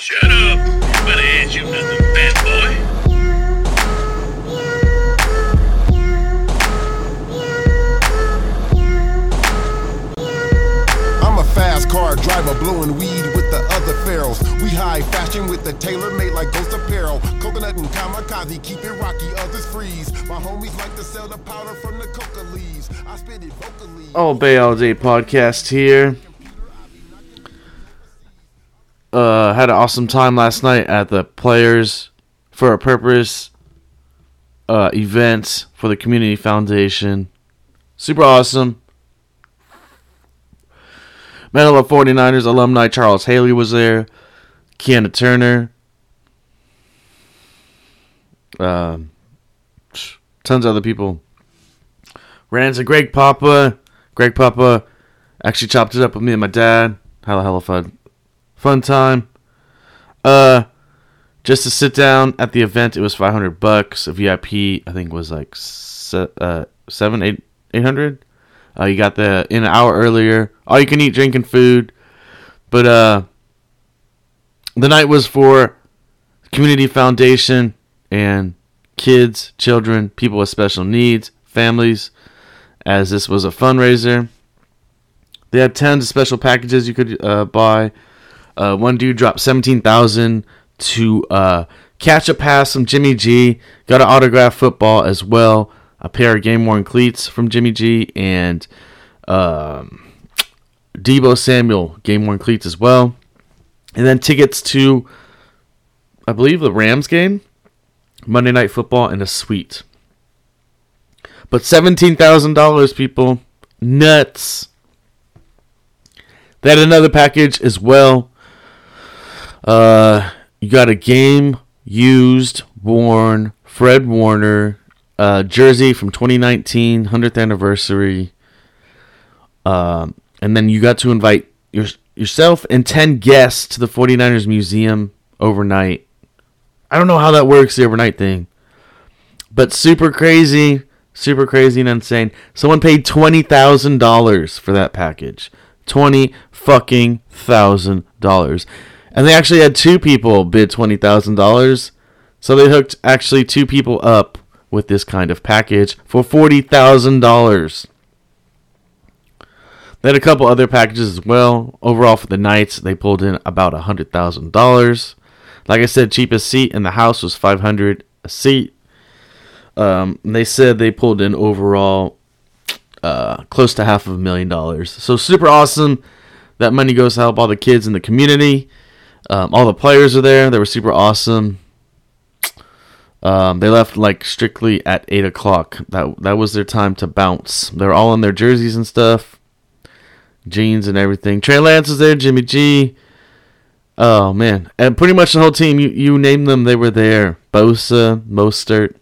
Shut up. Anybody ask you nothing, fat boy? I'm a fast car driver blowing weed with the other pharaohs. We high fashion with the tailor made like ghost apparel. Coconut and kamikaze keep it rocky, others freeze. My homies like to sell the powder from the coca leaves. I spit it vocally. All Bay All Day podcast here. Uh, had an awesome time last night at the Players for a Purpose uh, event for the Community Foundation. Super awesome. Medal of 49ers alumni Charles Haley was there. Keena Turner. Um, tons of other people. Ran into Greg Papa. Greg Papa actually chopped it up with me and my dad. Had a hell of fun, fun time. Uh, just to sit down at the event, it was five hundred bucks. A VIP, I think, was like se- uh seven, eight, eight hundred. Uh, you got the in an hour earlier. All you can eat, drinking food. But uh, the night was for community foundation and kids, children, people with special needs, families as this was a fundraiser. They had tons of special packages you could uh, buy. Uh, one dude dropped seventeen thousand to uh, catch a pass from Jimmy G. Got an autograph football as well. A pair of game worn cleats from Jimmy G and um, Deebo Samuel game worn cleats as well. And then tickets to, I believe, the Rams game, Monday Night Football, and a suite. But seventeen thousand dollars, people, nuts. They had another package as well. Uh, you got a game used, worn Fred Warner uh, jersey from 2019, 100th anniversary. Um, and then you got to invite your, yourself and 10 guests to the 49ers Museum overnight. I don't know how that works, the overnight thing. But super crazy, super crazy and insane. Someone paid $20,000 for that package. 20 fucking thousand dollars. And they actually had two people bid $20,000. So they hooked actually two people up with this kind of package for $40,000. They had a couple other packages as well. Overall, for the nights, they pulled in about a $100,000. Like I said, cheapest seat in the house was 500 a seat. Um, they said they pulled in overall uh, close to half of a million dollars. So super awesome. That money goes to help all the kids in the community. Um, all the players are there. They were super awesome. Um, they left like strictly at eight o'clock. That that was their time to bounce. They're all in their jerseys and stuff, jeans and everything. Trey Lance was there. Jimmy G. Oh man, and pretty much the whole team. You you name them, they were there. Bosa, Mostert,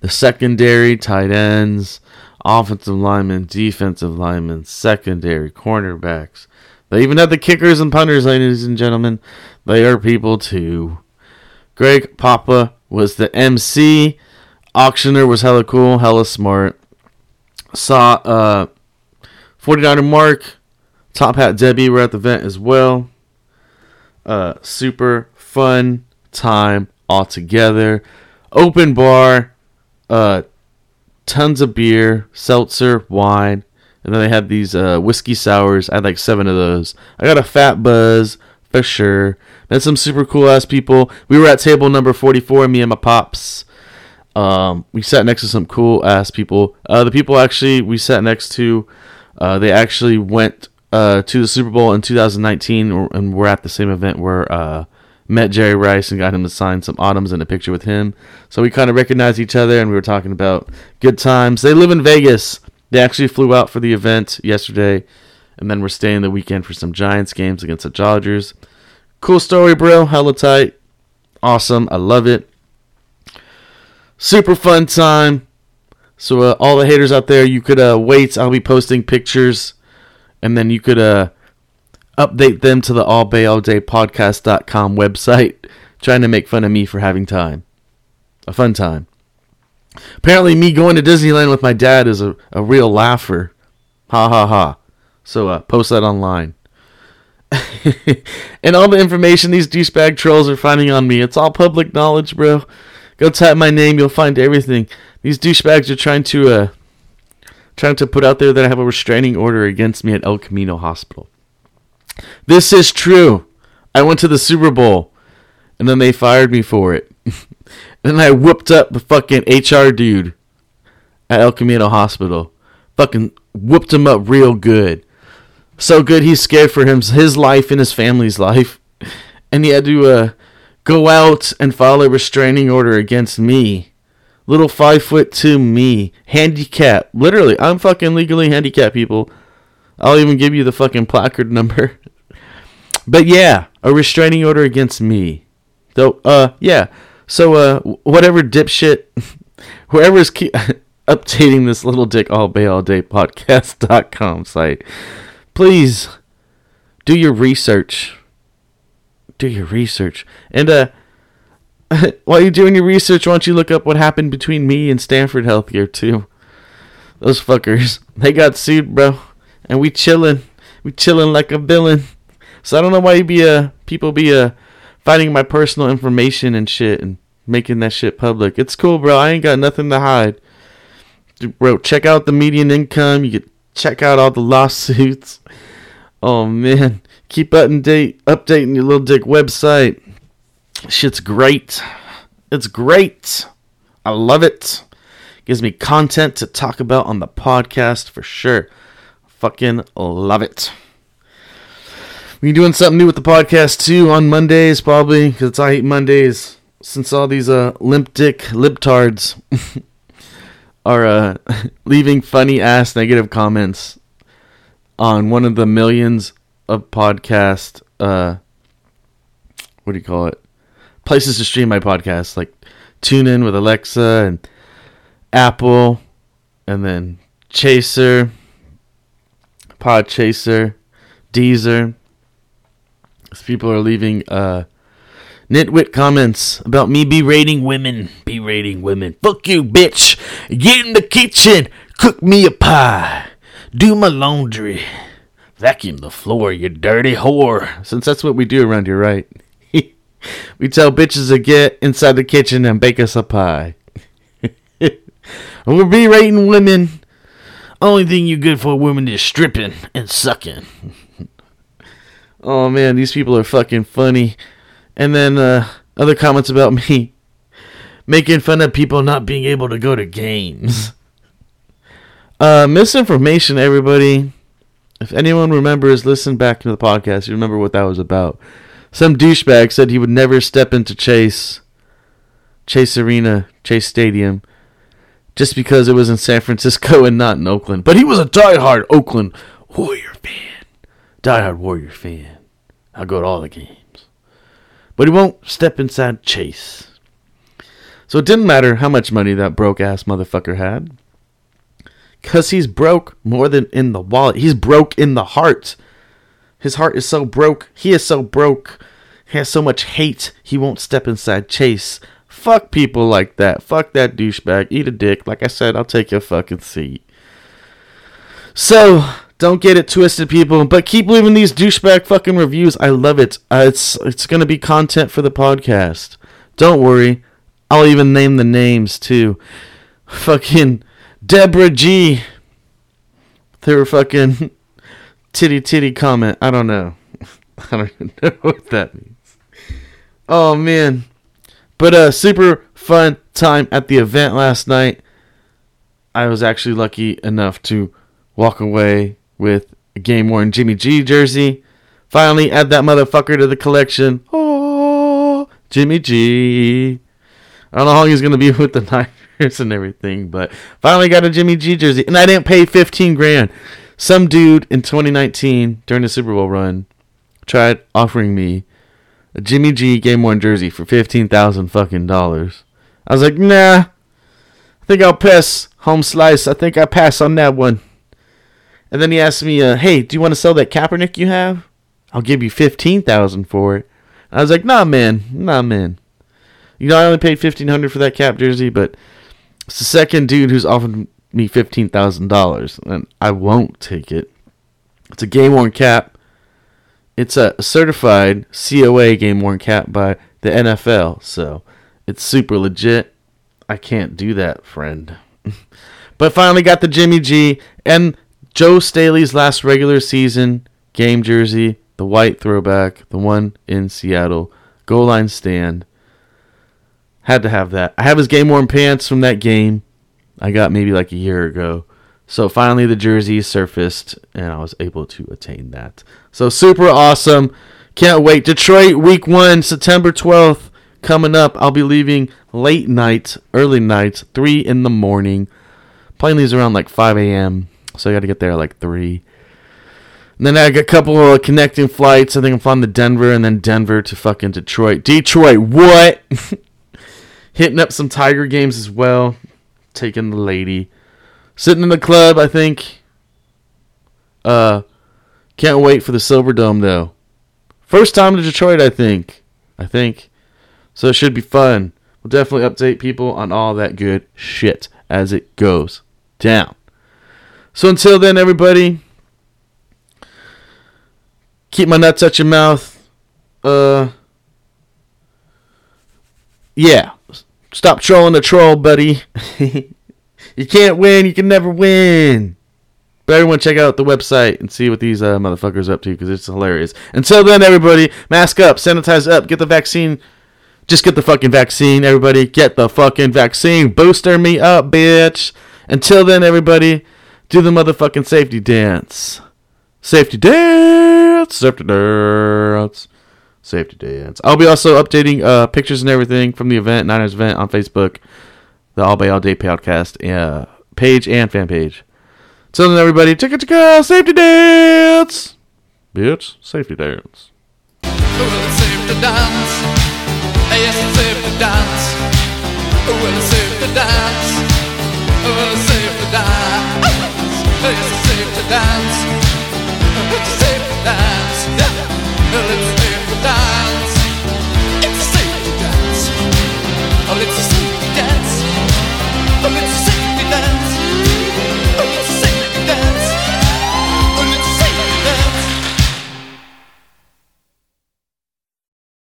the secondary, tight ends, offensive linemen, defensive linemen, secondary, cornerbacks. They even had the kickers and punters, ladies and gentlemen. They are people too. Greg Papa was the MC. Auctioneer was hella cool, hella smart. Saw uh 49er Mark, Top Hat Debbie were at the event as well. Uh super fun time all together. Open bar, uh tons of beer, seltzer, wine, and then they had these uh, whiskey sours. I had like seven of those. I got a fat buzz for sure. Met some super cool ass people. We were at table number 44, me and my pops. Um, we sat next to some cool ass people. Uh, the people actually we sat next to, uh, they actually went uh, to the Super Bowl in 2019 and were at the same event where uh, met Jerry Rice and got him to sign some autumns and a picture with him. So we kind of recognized each other and we were talking about good times. They live in Vegas. They actually flew out for the event yesterday and then we're staying the weekend for some Giants games against the Dodgers. Cool story, bro. Hella tight. Awesome. I love it. Super fun time. So uh, all the haters out there, you could uh, wait. I'll be posting pictures, and then you could uh, update them to the All Bay All Day Podcast.com website, trying to make fun of me for having time. A fun time. Apparently, me going to Disneyland with my dad is a, a real laugher. Ha ha ha. So uh, post that online. and all the information these douchebag trolls are finding on me, it's all public knowledge, bro. Go type my name, you'll find everything. These douchebags are trying to uh trying to put out there that I have a restraining order against me at El Camino Hospital. This is true. I went to the Super Bowl and then they fired me for it. and then I whooped up the fucking HR dude at El Camino Hospital. Fucking whooped him up real good. So good he's scared for him, his life and his family's life. And he had to uh, go out and file a restraining order against me. Little five foot two me. Handicap. Literally, I'm fucking legally handicapped, people. I'll even give you the fucking placard number. but yeah, a restraining order against me. So, uh, yeah. So, uh, whatever dipshit, whoever's keep updating this little dick all day all day podcast.com site, please do your research. Do your research. And, uh, while you're doing your research, why don't you look up what happened between me and Stanford Healthcare, too? Those fuckers, they got sued, bro. And we chillin'. We chillin' like a villain. So I don't know why you be, uh, people be, uh, finding my personal information and shit and making that shit public. It's cool, bro. I ain't got nothing to hide. Bro, check out the median income. You can check out all the lawsuits. Oh man, keep up and date, updating your little dick website. Shit's great. It's great. I love it. Gives me content to talk about on the podcast for sure. Fucking love it. We doing something new with the podcast too on Mondays, probably because I hate Mondays since all these uh limp dick libtards are uh leaving funny ass negative comments on one of the millions of podcast uh what do you call it? Places to stream my podcast like tune in with alexa and apple and then chaser pod chaser deezer These people are leaving uh nitwit comments about me berating women berating women. Fuck you bitch. Get in the kitchen. Cook me a pie. Do my laundry. Vacuum the floor you dirty whore. Since that's what we do around here right? We tell bitches to get inside the kitchen and bake us a pie. We're berating women. Only thing you good for women is stripping and sucking. Oh man, these people are fucking funny. And then uh, other comments about me making fun of people not being able to go to games. Uh, misinformation, everybody. If anyone remembers, listen back to the podcast. You remember what that was about. Some douchebag said he would never step into Chase, Chase Arena, Chase Stadium, just because it was in San Francisco and not in Oakland. But he was a diehard Oakland Warrior fan, diehard Warrior fan. I'll go to all the games, but he won't step inside Chase. So it didn't matter how much money that broke ass motherfucker had. Cause he's broke more than in the wallet. He's broke in the heart. His heart is so broke. He is so broke. He has so much hate. He won't step inside Chase. Fuck people like that. Fuck that douchebag. Eat a dick. Like I said, I'll take your fucking seat. So don't get it twisted, people. But keep leaving these douchebag fucking reviews. I love it. Uh, it's it's gonna be content for the podcast. Don't worry. I'll even name the names too. Fucking Deborah G. They were fucking titty titty comment. I don't know. I don't even know what that means. Oh man. But a uh, super fun time at the event last night. I was actually lucky enough to walk away with a game worn Jimmy G jersey. Finally add that motherfucker to the collection. Oh, Jimmy G. I don't know how long he's gonna be with the Niners and everything, but finally got a Jimmy G jersey, and I didn't pay fifteen grand. Some dude in 2019 during the Super Bowl run tried offering me a Jimmy G game worn jersey for fifteen thousand fucking dollars. I was like, nah. I think I'll pass. Home slice. I think I pass on that one. And then he asked me, uh, "Hey, do you want to sell that Kaepernick you have? I'll give you fifteen thousand for it." I was like, "Nah, man, nah, man. You know, I only paid fifteen hundred for that Kaep jersey, but it's the second dude who's offered me fifteen thousand dollars, and I won't take it. It's a game worn Kaep, it's a certified COA game worn Kaep by the NFL, so it's super legit. I can't do that, friend. but finally got the Jimmy G and Joe Staley's last regular season game jersey, the white throwback, the one in Seattle, goal line stand. Had to have that. I have his game worn pants from that game. I got maybe like a year ago. So finally the jersey surfaced and I was able to attain that. So super awesome. Can't wait. Detroit week 1 September 12th coming up. I'll be leaving late night, early night, 3 in the morning. Plane leaves around like 5 a.m. So I got to get there like 3. And then I got a couple of connecting flights. I think I'm flying to Denver and then Denver to fucking Detroit. Detroit, what? Hitting up some Tiger games as well. Taking the lady. Sitting in the club, I think. Uh, can't wait for the Silver Dome though. First time to Detroit, I think. I think. So it should be fun. We'll definitely update people on all that good shit as it goes down. So until then, everybody, keep my nuts at your mouth. Uh, yeah. Stop trolling the troll, buddy. you can't win, you can never win. But everyone, check out the website and see what these uh, motherfuckers up to because it's hilarious. Until then, everybody, mask up, sanitize up, get the vaccine. Just get the fucking vaccine, everybody. Get the fucking vaccine. Booster me up, bitch. Until then, everybody, do the motherfucking safety dance. Safety dance. Safety dance. Safety dance. I'll be also updating uh, pictures and everything from the event, Niners event, on Facebook, the All Bay All Day podcast uh, page and fan page. Till then, everybody, to go, safety dance. Bitch, safety dance. Well, it's safe to dance. Yes, it's safe to dance. Well, it's safe to dance. Well, it's safe dance dance, safe dance.